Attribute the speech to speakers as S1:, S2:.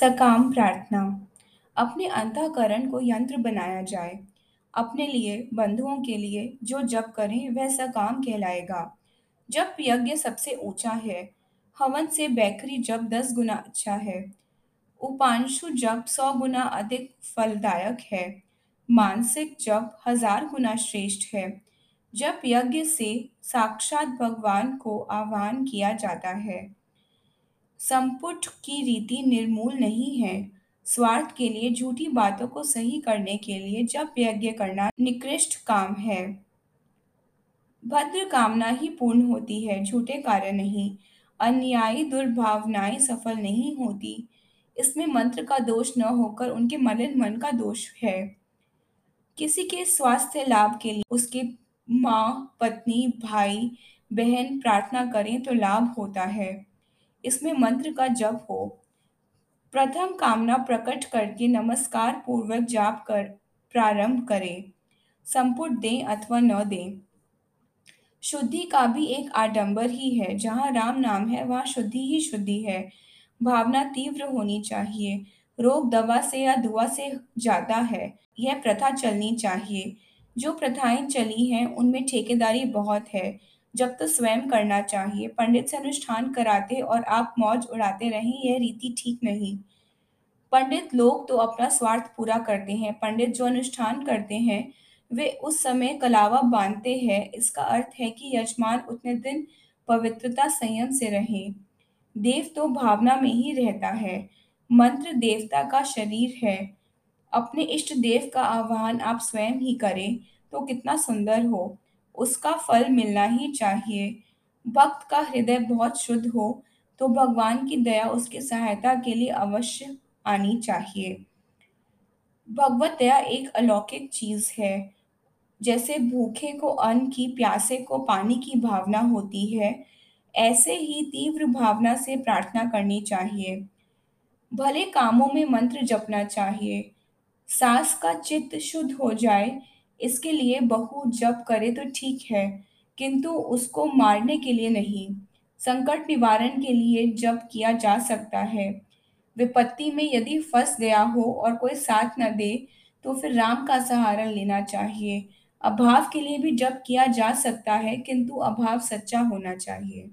S1: सकाम प्रार्थना। अपने अंतःकरण को यंत्र बनाया जाए। अपने लिए, बंधुओं के लिए जो जप करें, वह सकाम कहलाएगा। जप यज्ञ सबसे ऊँचा है। हवन से बैकरी जप दस गुना अच्छा है। उपांशु जप सौ गुना अधिक फलदायक है। मानसिक जप हज़ार गुना श्रेष्ठ है। जप यज्ञ से साक्षात भगवान को आह्वान किया जाता है। संपुट की रीति निर्मूल नहीं है। स्वार्थ के लिए, झूठी बातों को सही करने के लिए जब यज्ञ करना निकृष्ट काम है। भद्र कामना ही पूर्ण होती है, झूठे कार्य नहीं। अन्यायी दुर्भावनाएँ सफल नहीं होती। इसमें मंत्र का दोष न होकर उनके मलिन मन का दोष है। किसी के स्वास्थ्य लाभ के लिए उसके माँ, पत्नी, भाई, बहन प्रार्थना करें तो लाभ होता है। इसमें मंत्र का जप हो। प्रथम कामना प्रकट करके नमस्कार पूर्वक जाप कर, प्रारंभ करें। संपुट दें अथवा न दें। शुद्धि का भी एक आडंबर ही है। जहाँ राम नाम है, वहाँ शुद्धि ही शुद्धि है। भावना तीव्र होनी चाहिए। रोग दवा से या दुआ से जाता है, यह प्रथा चलनी चाहिए। जो प्रथाएँ चली हैं, उनमें ठेकेदारी बहुत है। जब तो स्वयं करना चाहिए। पंडित से अनुष्ठान कराते और आप मौज उड़ाते रहें, यह रीति ठीक नहीं। पंडित लोग तो अपना स्वार्थ पूरा करते हैं, पंडित जो अनुष्ठान करते हैं, वे उस समय कलावा बांधते हैं। इसका अर्थ है कि यजमान उतने दिन पवित्रता संयम से रहे। देव तो भावना में ही रहता है। मंत्र देवता का शरीर है। अपने इष्ट देव का आह्वान आप स्वयं ही करें तो कितना सुंदर हो। उसका फल मिलना ही चाहिए। भक्त का हृदय बहुत शुद्ध हो तो भगवान की दया उसकी सहायता के लिए अवश्य आनी चाहिए। भगवत दया एक अलौकिक चीज़ है। जैसे भूखे को अन्न की, प्यासे को पानी की भावना होती है, ऐसे ही तीव्र भावना से प्रार्थना करनी चाहिए। भले कामों में मंत्र जपना चाहिए। सास का चित्त शुद्ध हो जाए इसके लिए बहू जप करे तो ठीक है, किंतु उसको मारने के लिए नहीं। संकट निवारण के लिए जप किया जा सकता है। विपत्ति में यदि फंस गया हो और कोई साथ न दे तो फिर राम का सहारा लेना चाहिए। अभाव के लिए भी जप किया जा सकता है, किंतु अभाव सच्चा होना चाहिए।